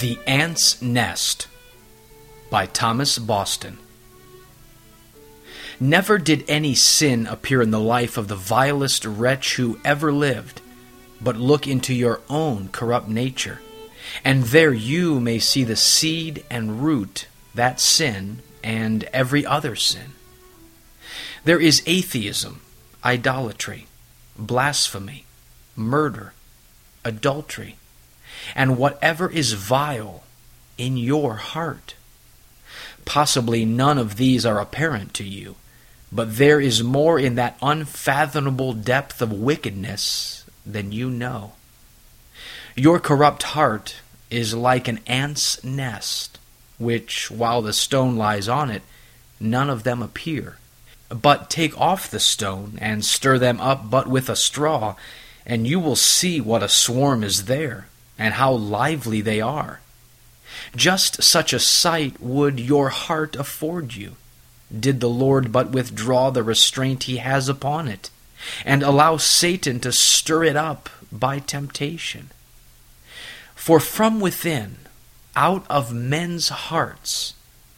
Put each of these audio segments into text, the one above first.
The Ant's Nest by Thomas Boston. Never did any sin appear in the life of the vilest wretch who ever lived, but look into your own corrupt nature, and there you may see the seed and root, that sin, and every other sin. There is atheism, idolatry, blasphemy, murder, adultery, and whatever is vile in your heart. Possibly none of these are apparent to you, but there is more in that unfathomable depth of wickedness than you know. Your corrupt heart is like an ant's nest, which, while the stone lies on it, none of them appear. But take off the stone and stir them up but with a straw, and you will see what a swarm is there, and how lively they are. Just such a sight would your heart afford you, did the Lord but withdraw the restraint he has upon it, and allow Satan to stir it up by temptation. For from within, out of men's hearts,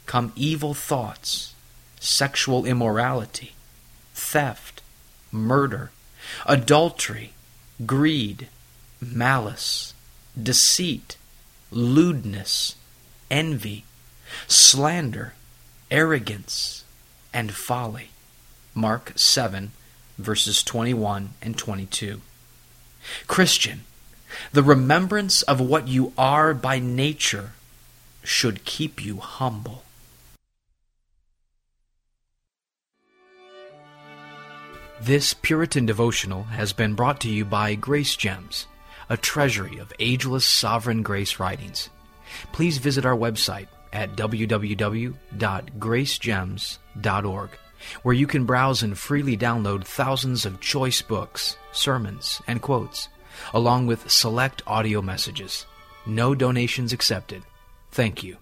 come evil thoughts, sexual immorality, theft, murder, adultery, greed, malice, deceit, lewdness, envy, slander, arrogance, and folly. Mark 7, verses 21 and 22. Christian, the remembrance of what you are by nature should keep you humble. This Puritan devotional has been brought to you by Grace Gems, a treasury of ageless sovereign grace writings. Please visit our website at www.gracegems.org, where you can browse and freely download thousands of choice books, sermons, and quotes, along with select audio messages. No donations accepted. Thank you.